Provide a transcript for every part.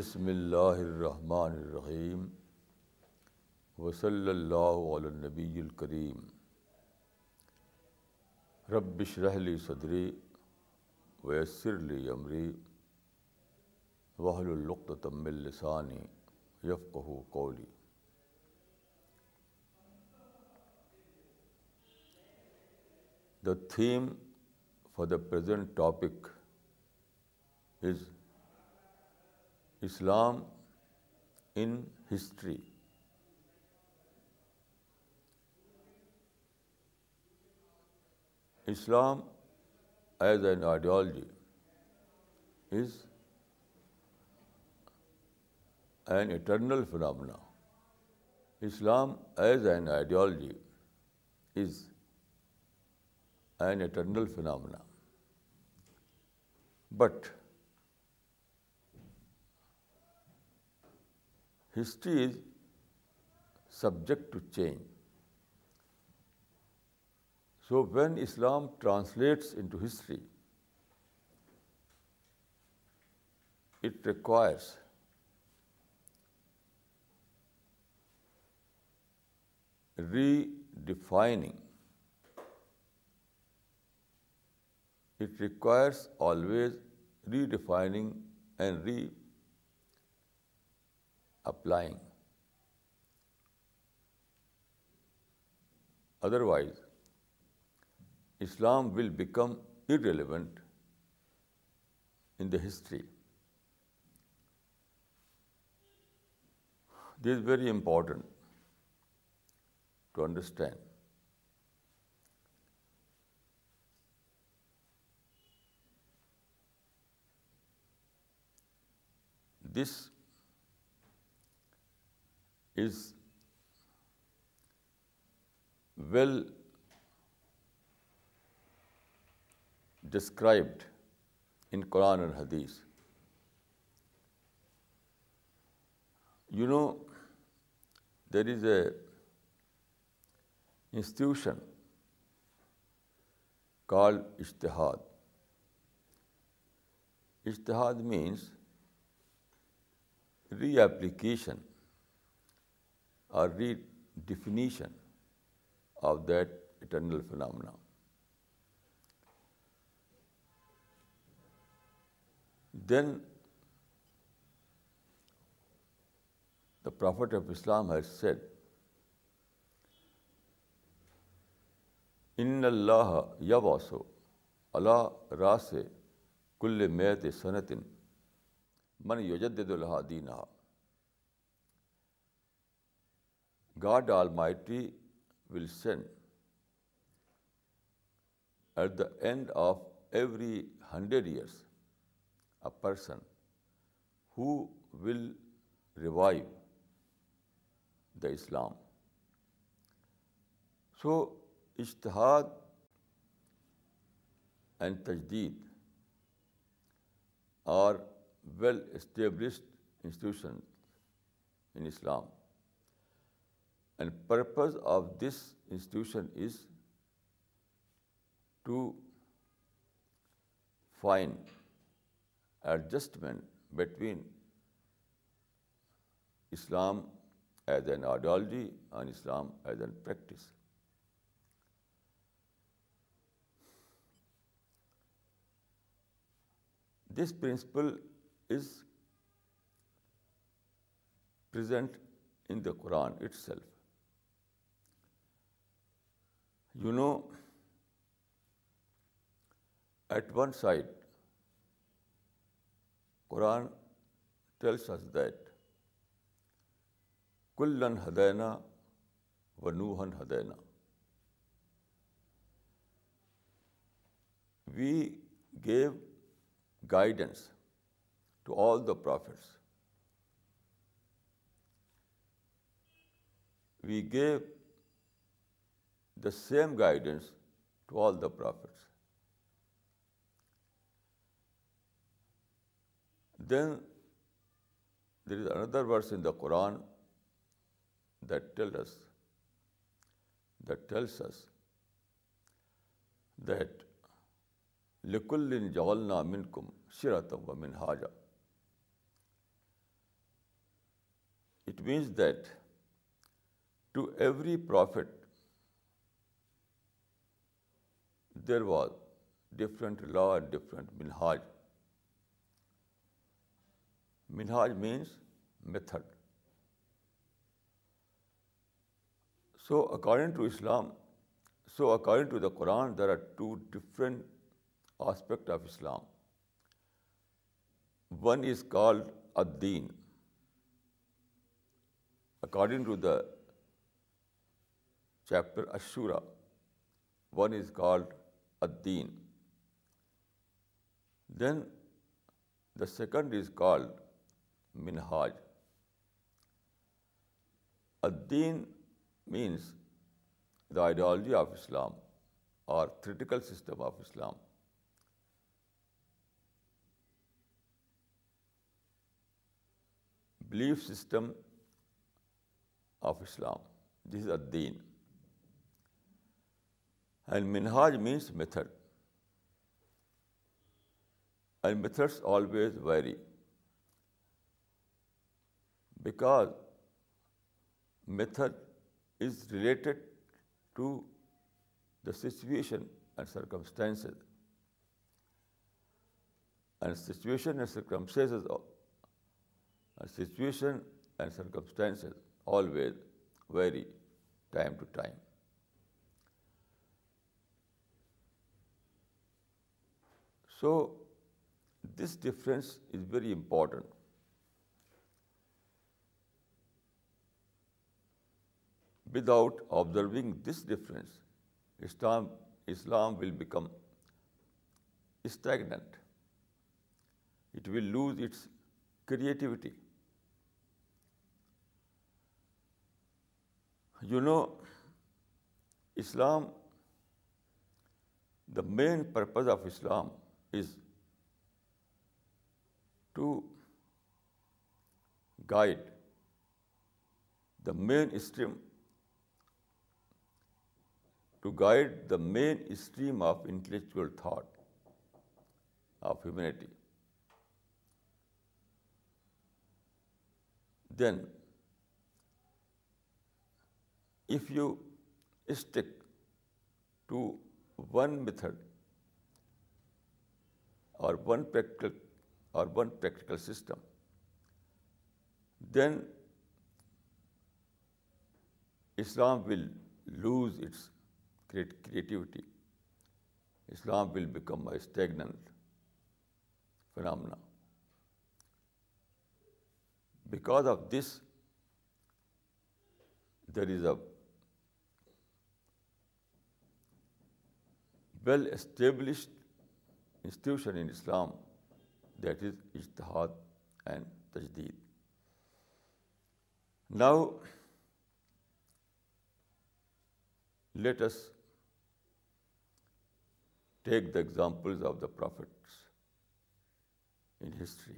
بسم اللہ الرحمن الرحیم اللہ علی النبی الکریم رب اشرح لی صدری ویسر لی امری وحل العط من تم السانی قولی کولی the theme for the present topic is Islam in history. Islam as an ideology is an eternal phenomena. Islam as an ideology is an eternal phenomena. But History is subject to change. So when Islam translates into history, it requires redefining. It requires always redefining and applying. Otherwise, Islam will become irrelevant in the history. This is very important to understand. This is well described in Quran hadith you know there is a institution call اشتہاد اشتہاد means reapplication or redefinition of that eternal phenomena then the prophet of Islam has ان اللہ یا اللہ ال راس کل میت سنتین من یجد الحا دینا God Almighty will send at the end of every hundred years a person who will revive the Islam so اشتہاد اینڈ تجدید are well established institution in Islam And purpose of this institution is to find adjustment between Islam as an ideology and Islam as a practice. This principle is present in the Quran itself. You know at one side Quran tells us that کلن ہدینہ و نوہن ہدینہ we give guidance to all the prophets we give the same guidance to all the prophets then there is another verse in the Quran the tells that tells that لکل جولنا من کم شرا تم من حاجہ it means that to every prophet there was different law different مہاج منہاج means method so according to Islam so according to the Quran there are two different aspect of Islam one is called ادین according to the chapter اشورا one is called Uddin then the second is called Minhaj Uddin means the ideology of Islam or theoretical system of Islam belief system of Islam this is ادین And minhaj means method. And methods always vary, because method is related to the situation and circumstances. And situation and circumstances always vary time to time. So this difference is very important. Without observing this difference, Islam will become stagnant. It will lose its creativity. You know, Islam, the main purpose of Islam is to guide the mainstream of intellectual thought of humanity. Then, if you stick to one method or one practical system. Then Islam will lose its creativity. Islam will become a stagnant phenomena. Because of this, there is a well-established institution in Islam that is اشتہاد and تجدید now let's take the examples of the prophets in history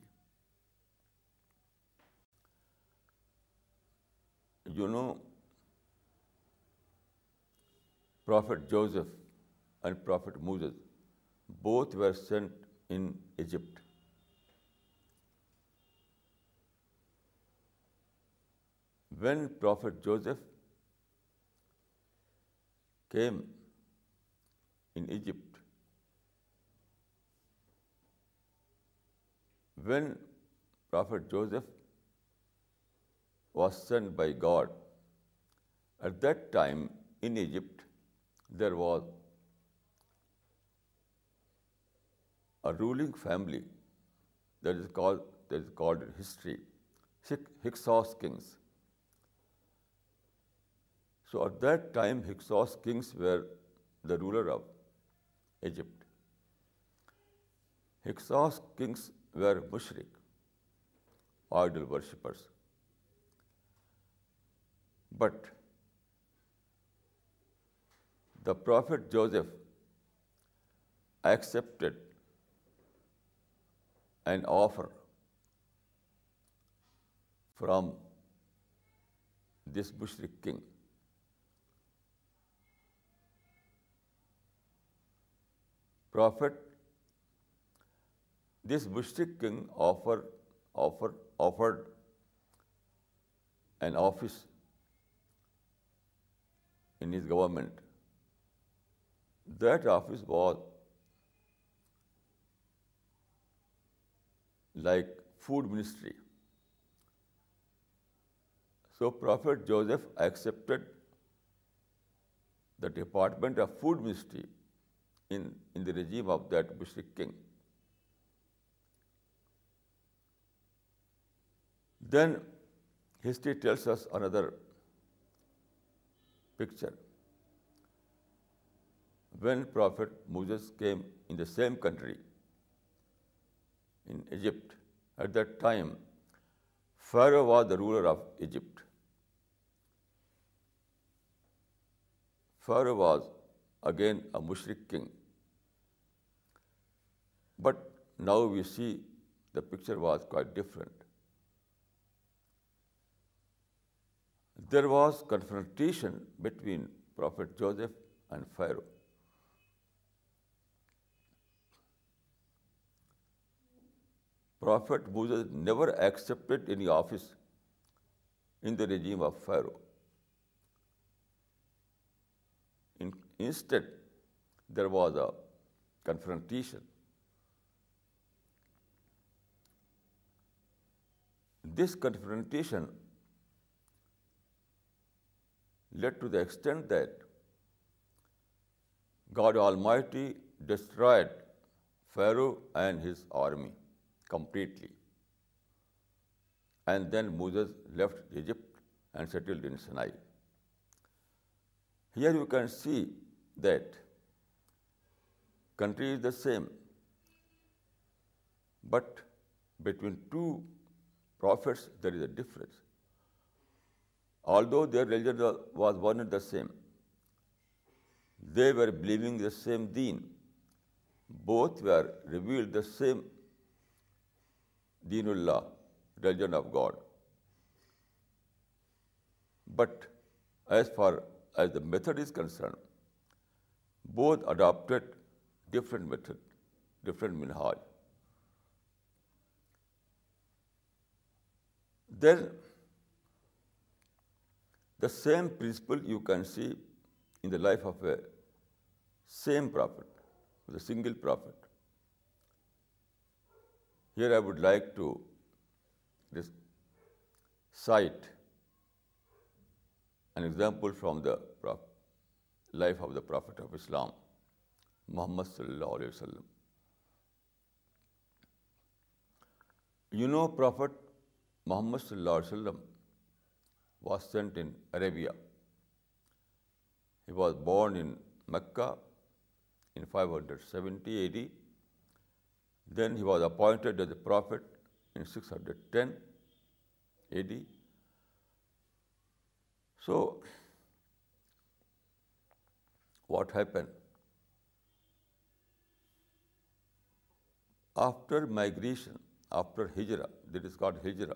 you know prophet Joseph and prophet Moses Both were sent in Egypt. When Prophet Joseph came in Egypt, when Prophet Joseph was sent by God, at that time in Egypt there was ruling family called that is called history Hyksos kings so at time Hyksos kings were the ruler of Egypt Hyksos kings were مشرق or idol worshippers but the prophet جو and offer from this مشرق king prophet this مشرق king offer offer offered and office his government that office was like food ministry. So Prophet Joseph accepted the department of food ministry in the regime of that Mushrik king. Then history tells us another picture. When Prophet Moses came in the same country, in Egypt. At that time, Pharaoh was the ruler of Egypt. Pharaoh was again a Mushrik king. But now we see the picture was quite different. There was confrontation between Prophet Joseph and Pharaoh. Prophet Moses never accepted any office in the regime of Pharaoh. Instead, there was a confrontation. This confrontation led to the extent that God Almighty destroyed Pharaoh and his army completely. And then Moses left Egypt and settled in Sinai. Here you can see that country is the same, but between two prophets there is a difference. Although their religion was one and the same, they were believing the same deen. Both were revealed the same دین اللہ religion of God but as far as the method is concern both adopted different method different Minhaj then the same principle you can see in the life of a same prophet the single prophet here I would like to this cite an example from the life of the prophet of Islam Muhammad صلی اللہ علیہ وسلم you know profit محمد صلی اللہ علیہ وسلم sent in Arabia he was born in Mecca in five hundred seventy eighty Then he was appointed as a prophet in 610 AD. So, what happened? After migration, after Hijra, that is called Hijra.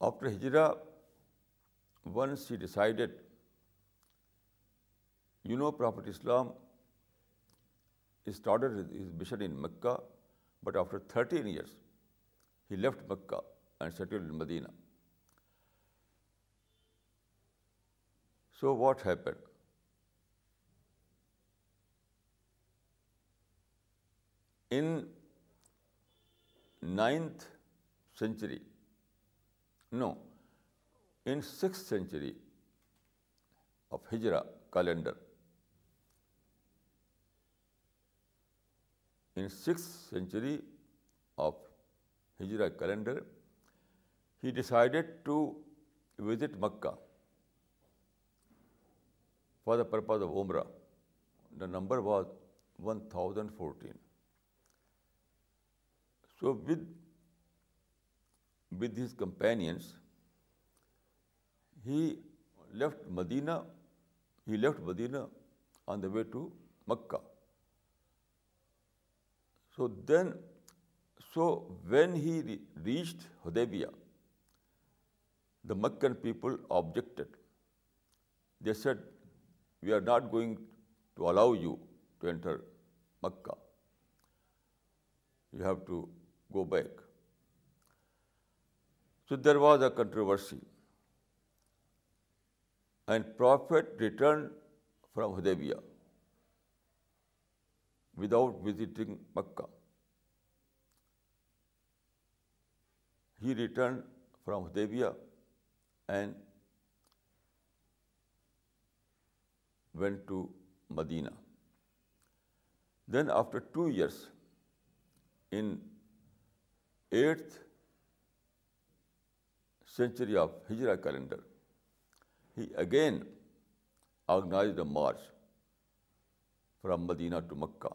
After Hijra, once he decided, you know, Prophet Islam he started his mission in Mecca, but after 13 years, he left Mecca and settled in Medina. So what happened? In 6th century of Hijra calendar, in six century of Hijra calendar he decided to visit Mecca for the purpose of عمرہ the number was one thousand fourteen so with with his companions he left Medina he left Medina on the way to Mecca So when he reached Hudaybiyah, the Meccan people objected. They said, we are not going to allow you to enter Mecca. You have to go back. So there was a controversy. And Prophet returned from Hudaybiyah without visiting Mecca. He returned from Hudaybiyah and went to Medina. Then after 2 years, in 8th century of Hijra calendar, he again organized a march from Medina to Mecca.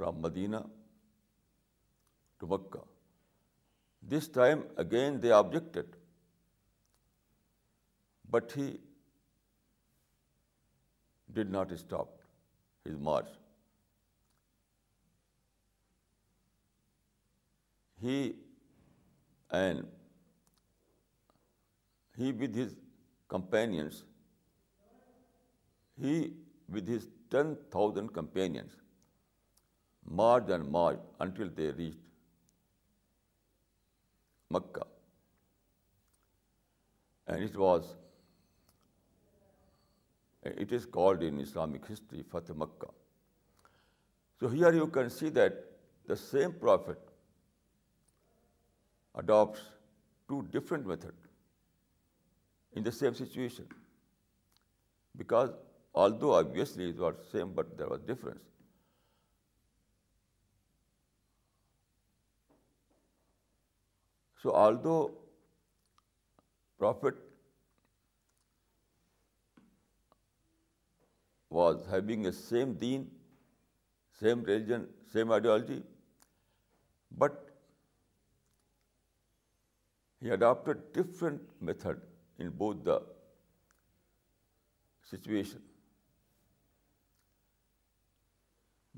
from Medina to Mecca. This time again they objected, but he did not stop his march. He with his companions, he with his 10,000 companions march and marched until they reached Mecca. And it is called in Islamic history, Fatih Makkah. So here you can see that the same prophet adopts two different methods in the same situation, because although obviously it was same, but there was difference. So although Prophet was having the same deen, same religion, same ideology, but he adopted different method in both the situation.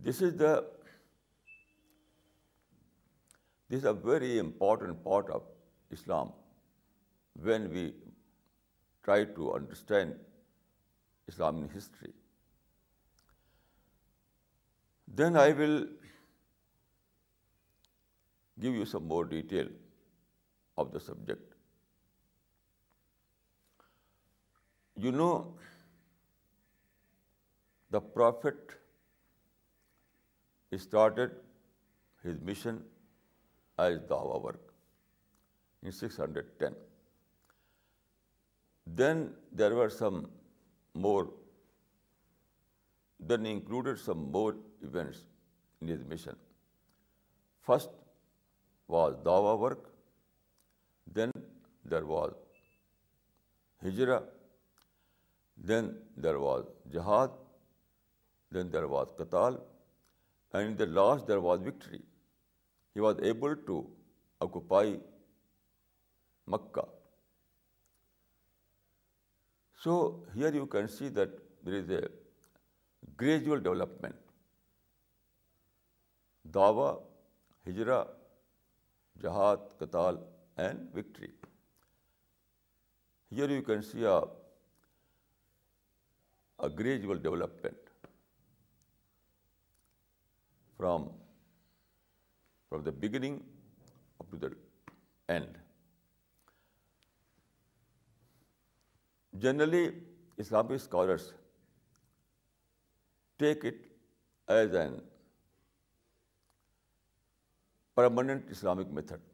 This is the this is a very important part of Islam when we try to understand Islam in history. Then I will give you some more detail of the subject. You know, the Prophet started his mission as Dawa work in six hundred ten then there are some more then included some more events in his mission first was Dawa work then there was Hijra then there was jihad then there was کتال and the last there was victory he was able to occupy Mecca so here you can see that there is a gradual development دعوی ہجرا جہاد کتال and victory here you can see a gradual development from from the beginning up to the end. Generally, Islamic scholars take it as an permanent Islamic method.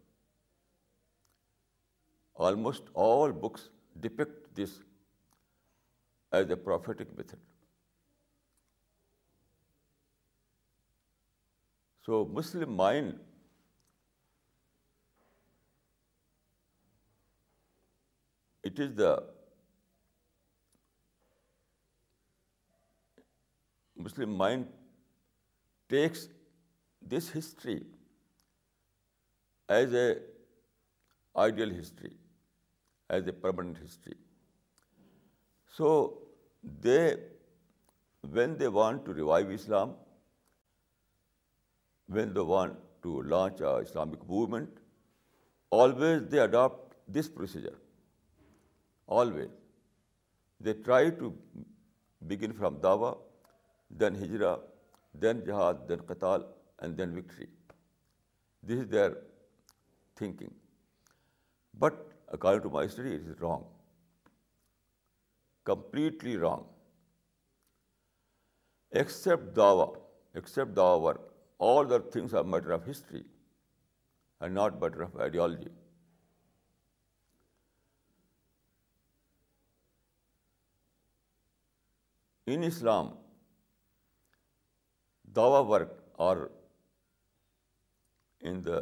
Almost all books depict this as a prophetic method. So Muslim mind It is the Muslim mind takes this history as an ideal history, as a permanent history. So when they want to revive Islam, when they want to launch an Islamic movement, always they adopt this procedure. Always they try to begin from Dawa then Hijra then jihad then قتال and then victory this is their thinking but according to my study it is wrong completely wrong except Dawa except Dawa work all the things are matter of history and not matter of ideology in Islam دعوی work or in the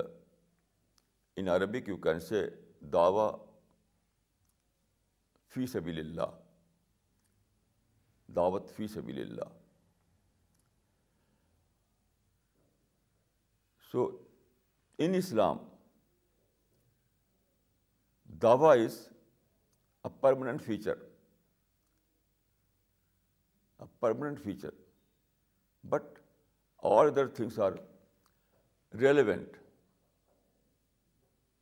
in Arabic you can say دعوی فی سبیل اللہ دعوت فی سبیل اللہ سو in Islam دعوی is a permanent feature permanent feature but all other things are relevant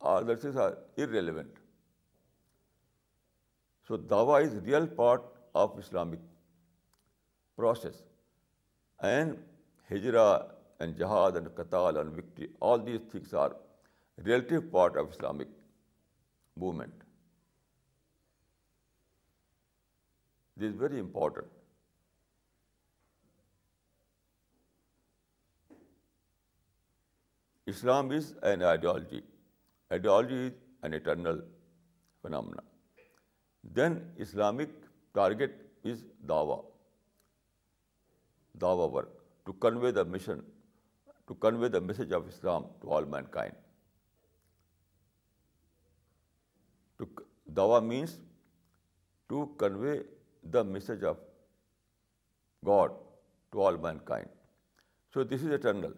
all other things are irrelevant so so is real part of Islamic process and Hijra and jihad and قطال and victory all these things are relative part of Islamic movement this very important Islam is an ideology. Ideology is an eternal phenomena. Then Islamic target is Dawah work, to convey the mission, to convey the message of Islam to all mankind. Dawah means to convey the message of God to all mankind. So this is eternal.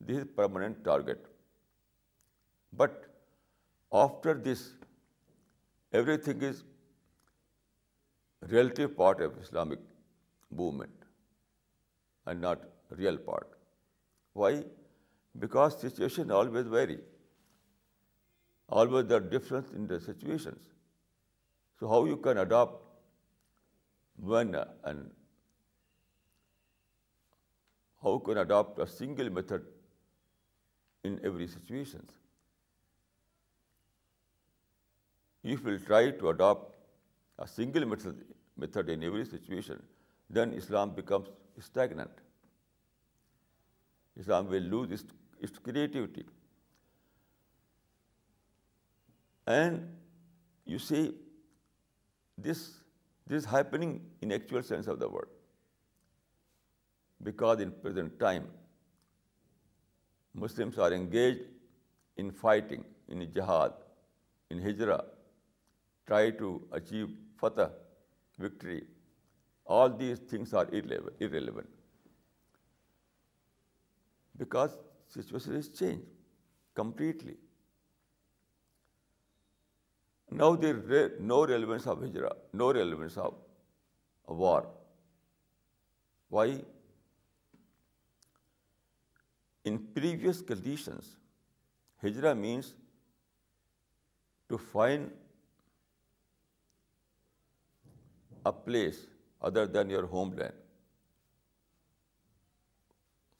This is permanent target. But after this, everything is relative part of Islamic movement and not real part. Why? Because situation always vary. Always there are differences in the situations. So how you can adopt when and how you can adopt a single method in every situation. If we will try to adopt a single method in every situation, then Islam becomes stagnant. Islam will lose its creativity. And you see, this is happening in actual sense of the word. Because in present time, Muslims are engage in fighting in jihad in Hijra try to achieve Fath victory all these things are irrelevant because situation is change completely no there no relevance of Hijra no relevance of war why In previous conditions, hijra means to find a place other than your homeland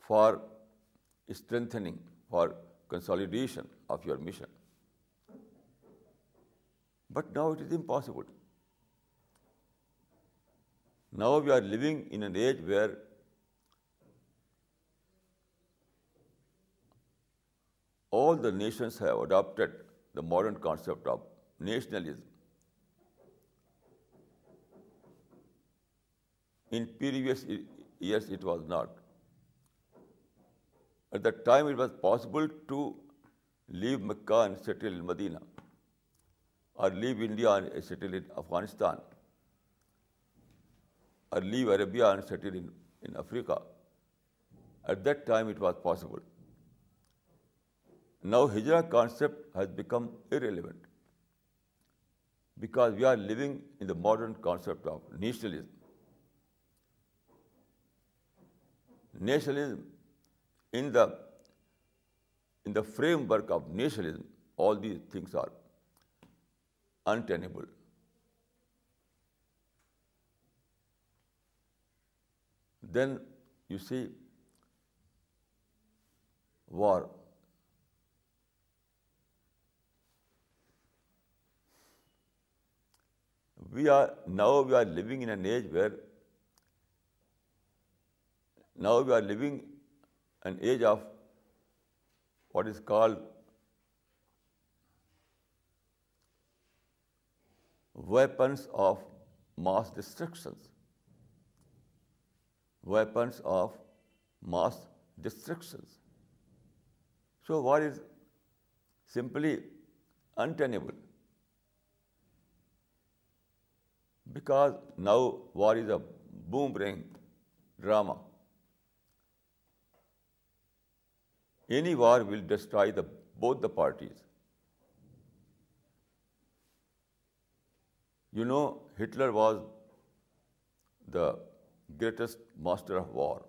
for strengthening, for consolidation of your mission. But now it is impossible. Now we are living in an age where all the nations have adopted the modern concept of nationalism. In previous years, it was not. At that time, it was possible to leave Mecca and settle in Medina, or leave India and settle in Afghanistan, or leave Arabia and settle in Africa. At that time, it was possible. Now hijrah concept has become irrelevant because we are living in the modern concept of nationalism. Nationalism, in the framework of nationalism, all these things are untenable. Then you see war. Now we are living in an age where, now we are living an age of what is called weapons of mass destructions. Weapons of mass destructions. So war is simply untenable. because now war is a boomerang drama. Any war will destroy both the parties. You know, Hitler was the greatest master of war.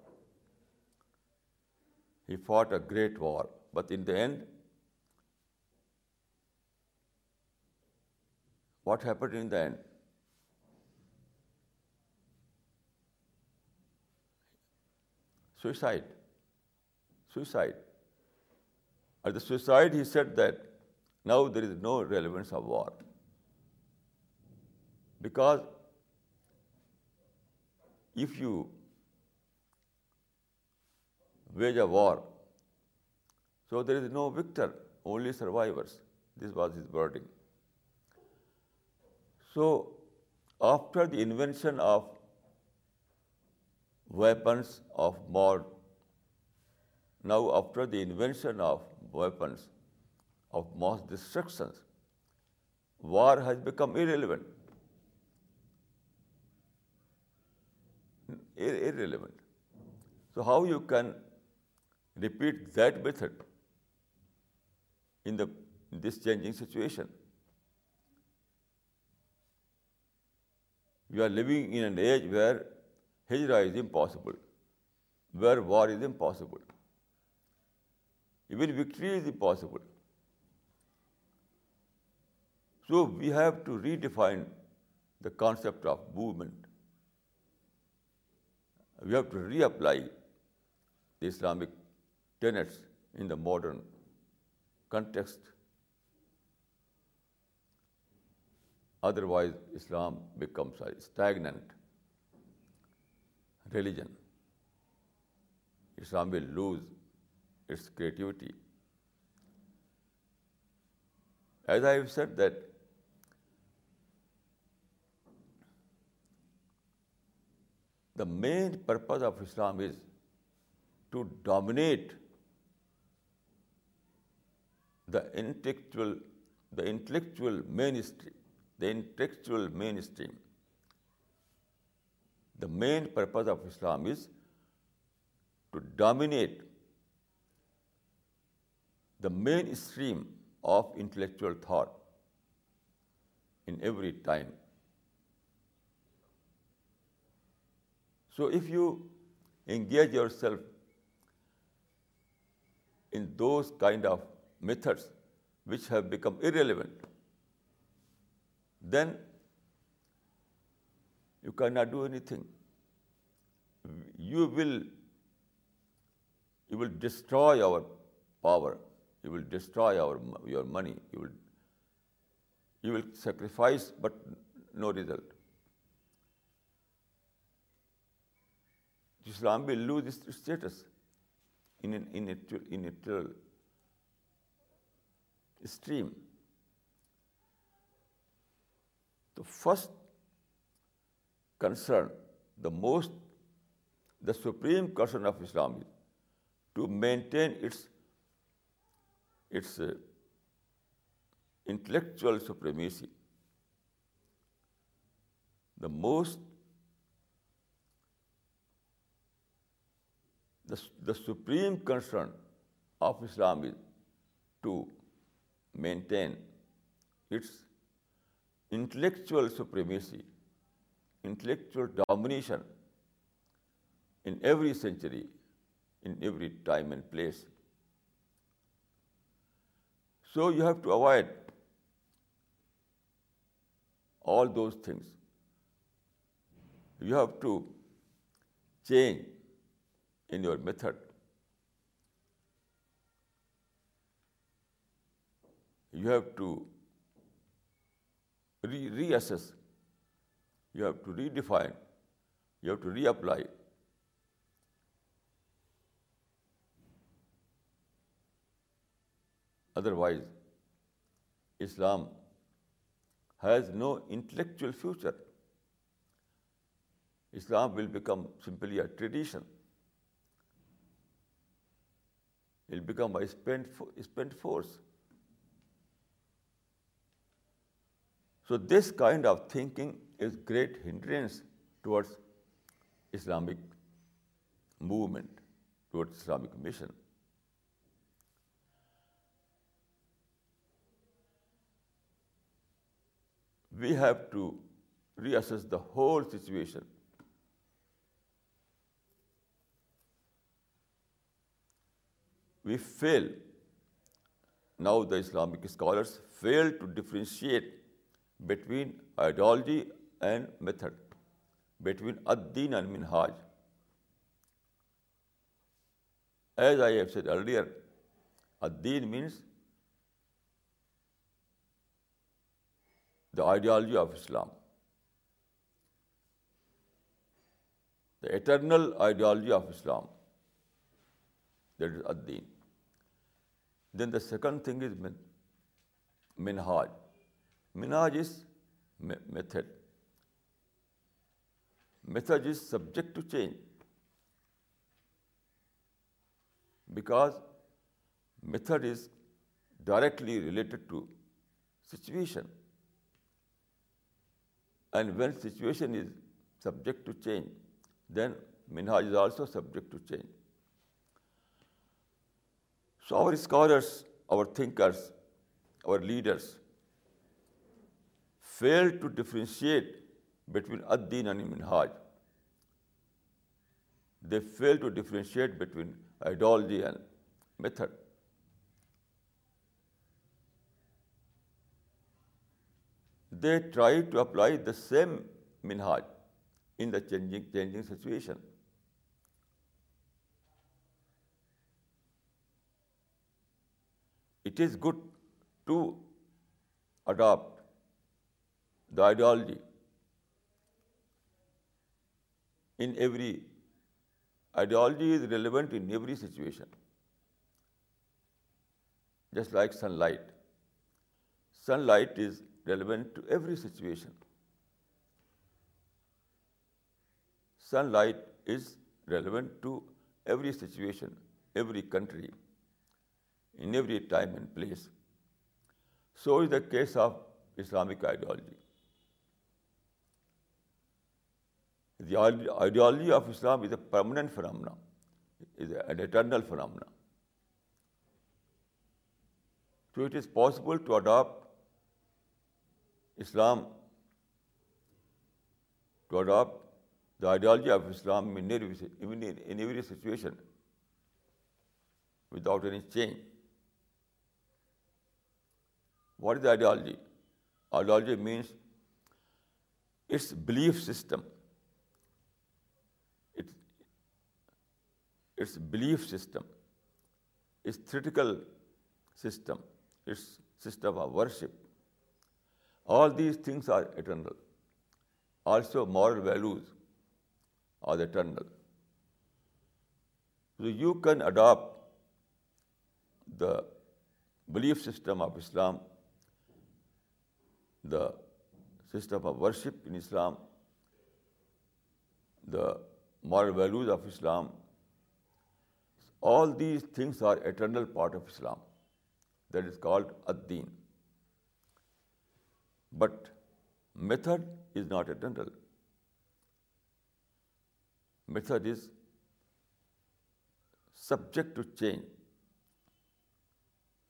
He fought a great war, but in the end, what happened in the end? Suicide. At the suicide, he said that now there is no relevance of war, because if you wage a war, so there is no victor, only survivors. This was his wording. So after the invention of weapons of war. Now, after the invention of weapons of mass destruction, war has become irrelevant. Irrelevant. So, how you can repeat that method in this changing situation? We are living in an age where Hijra is impossible where war is impossible even victory is impossible so we have to redefine the concept of movement we have to reapply the Islamic tenets in the modern context otherwise Islam becomes stagnant religion. Islam will lose its creativity. As I have said that the main purpose of Islam is to dominate the intellectual mainstream. The main purpose of Islam is to dominate the mainstream of intellectual thought in every time. So if you engage yourself in those kind of methods which have become irrelevant, then you cannot do anything. You will destroy our power. You will destroy your money. You will sacrifice, but no result. Islam will lose its status in a trill stream. The first concern, uh, the supreme concern of Islam is to maintain its intellectual supremacy. The supreme concern of Islam is to maintain its intellectual supremacy intellectual domination in every century, in every time and place. So you have to avoid all those things. You have to change in your method. You have to reassess you have to redefine, you have to reapply. Otherwise, Islam has no intellectual future. Islam will become simply a tradition. It will become a spent force. So this kind of thinking is great hindrance towards Islamic movement, towards Islamic mission. We have to reassess the whole situation. We fail. Now the Islamic scholars fail to differentiate between ideology and method between Uddin and Minhaj as I have said earlier Uddin means the ideology of Islam the eternal ideology of Islam that is Uddin then the second thing is Minhaj Minhaj is method. Method is subject to change because method is directly related to situation. And when situation is subject to change, then Minhaj is also subject to change. So our scholars, our thinkers, our leaders, fail to differentiate between ادین and Minhaj they fail to differentiate between ideology and method they try to apply the same Minhaj in the changing changing situation it is good to adopt the ideology. In every ideology is relevant in every situation, just like sunlight. Sunlight is relevant to every situation. Sunlight is relevant to every situation, every country, in every time and place. So is the case of Islamic ideology. The ideology of Islam is a permanent phenomenon, is an eternal phenomenon. So it is possible to adopt Islam, to adopt the ideology of Islam in every situation without any change. What is the ideology? Ideology means its belief system. its belief system, its theoretical system, its system of worship. All these things are eternal. Also, moral values are eternal. So you can adopt the belief system of Islam, the system of worship in Islam, the moral values of Islam, all these things are eternal part of Islam that is called ادین but method is not eternal method is subject to change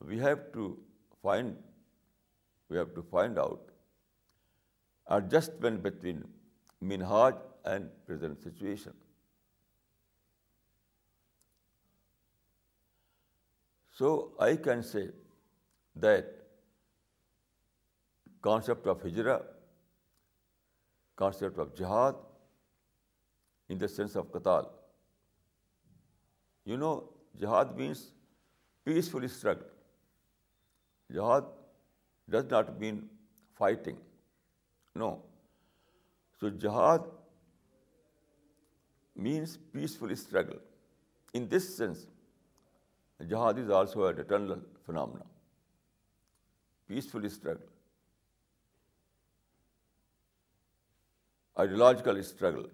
we have to find we have to find out adjustment between مینہاج and present situation so I can say that concept of Hijra concept of jihad in the sense of کتال you know jihad means peaceful struggle jihad does not mean fighting no so jihad means peaceful struggle in this sense jihad is also at eternal phenomena peaceful struggle ideological struggle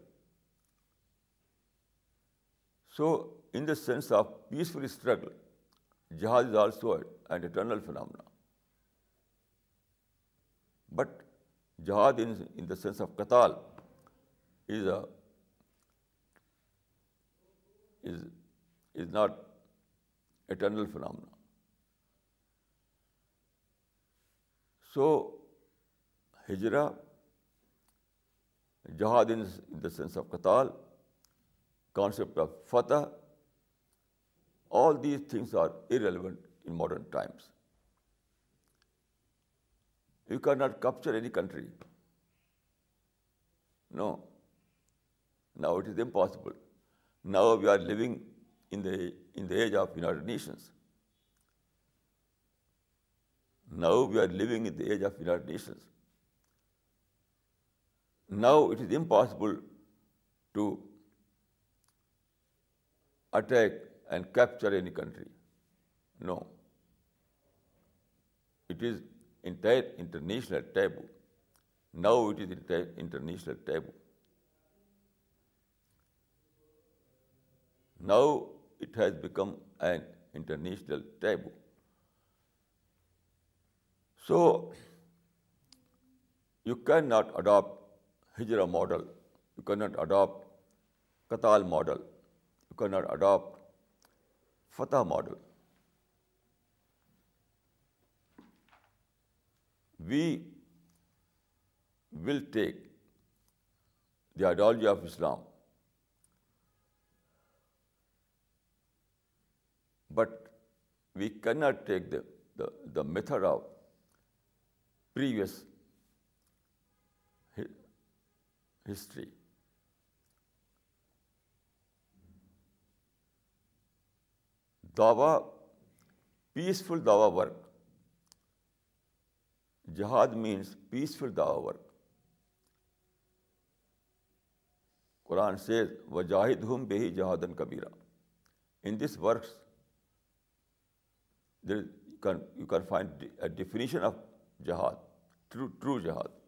so in the sense of peaceful struggle jihad is also and eternal phenomena but jihad in the sense of کتال is a is is not eternal phenomena so Hijra jihad in the sense of کتال concept of Fath all these things are irrelevant in modern times you can not capture any country no now it is impossible now we are living in the age of United Nations. Now we are living in the age of United Nations. Now it is impossible to attack and capture any country. No. It is entire international taboo. Now it is entire international taboo. Now it has become an international taboo so you can not adopt Hijra model you can not adopt قطال model you can not adopt Fath model we will take the ideology of Islam but we can not take the the the method of previous history دعوا peaceful دعوا work جہاد means peaceful دعوا work قرآن سے وجاہد ہم بے ہی جہادن کبیرہ in this works there you can find a definition of jihad, true jihad.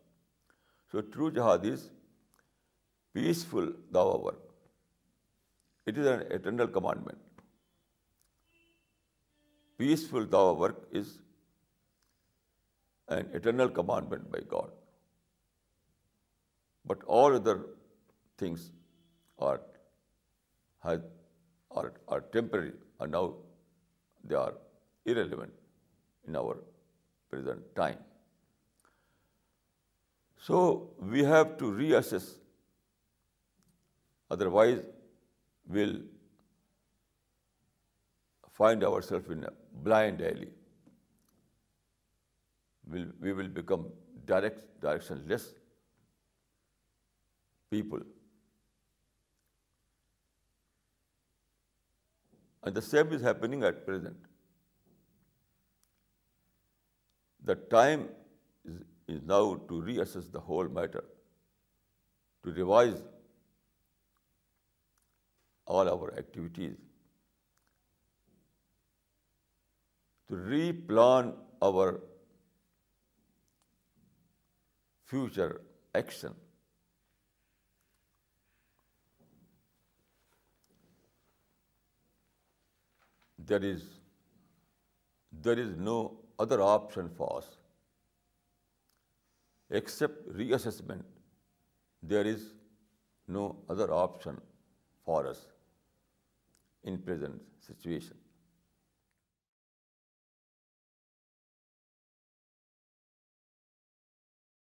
So true jihad is peaceful dawah work. It is an eternal commandment. Peaceful dawah work is an eternal commandment by God. But all other things are temporary, and now they are irrelevant in our present time. So we have to reassess, otherwise we'll find ourselves in a blind alley. We will become directionless people. And the same is happening at present. The time is now to reassess the whole matter, to revise all our activities, to replan our future action. There is no other option for us. Except reassessment, there is no other option for us in present situation.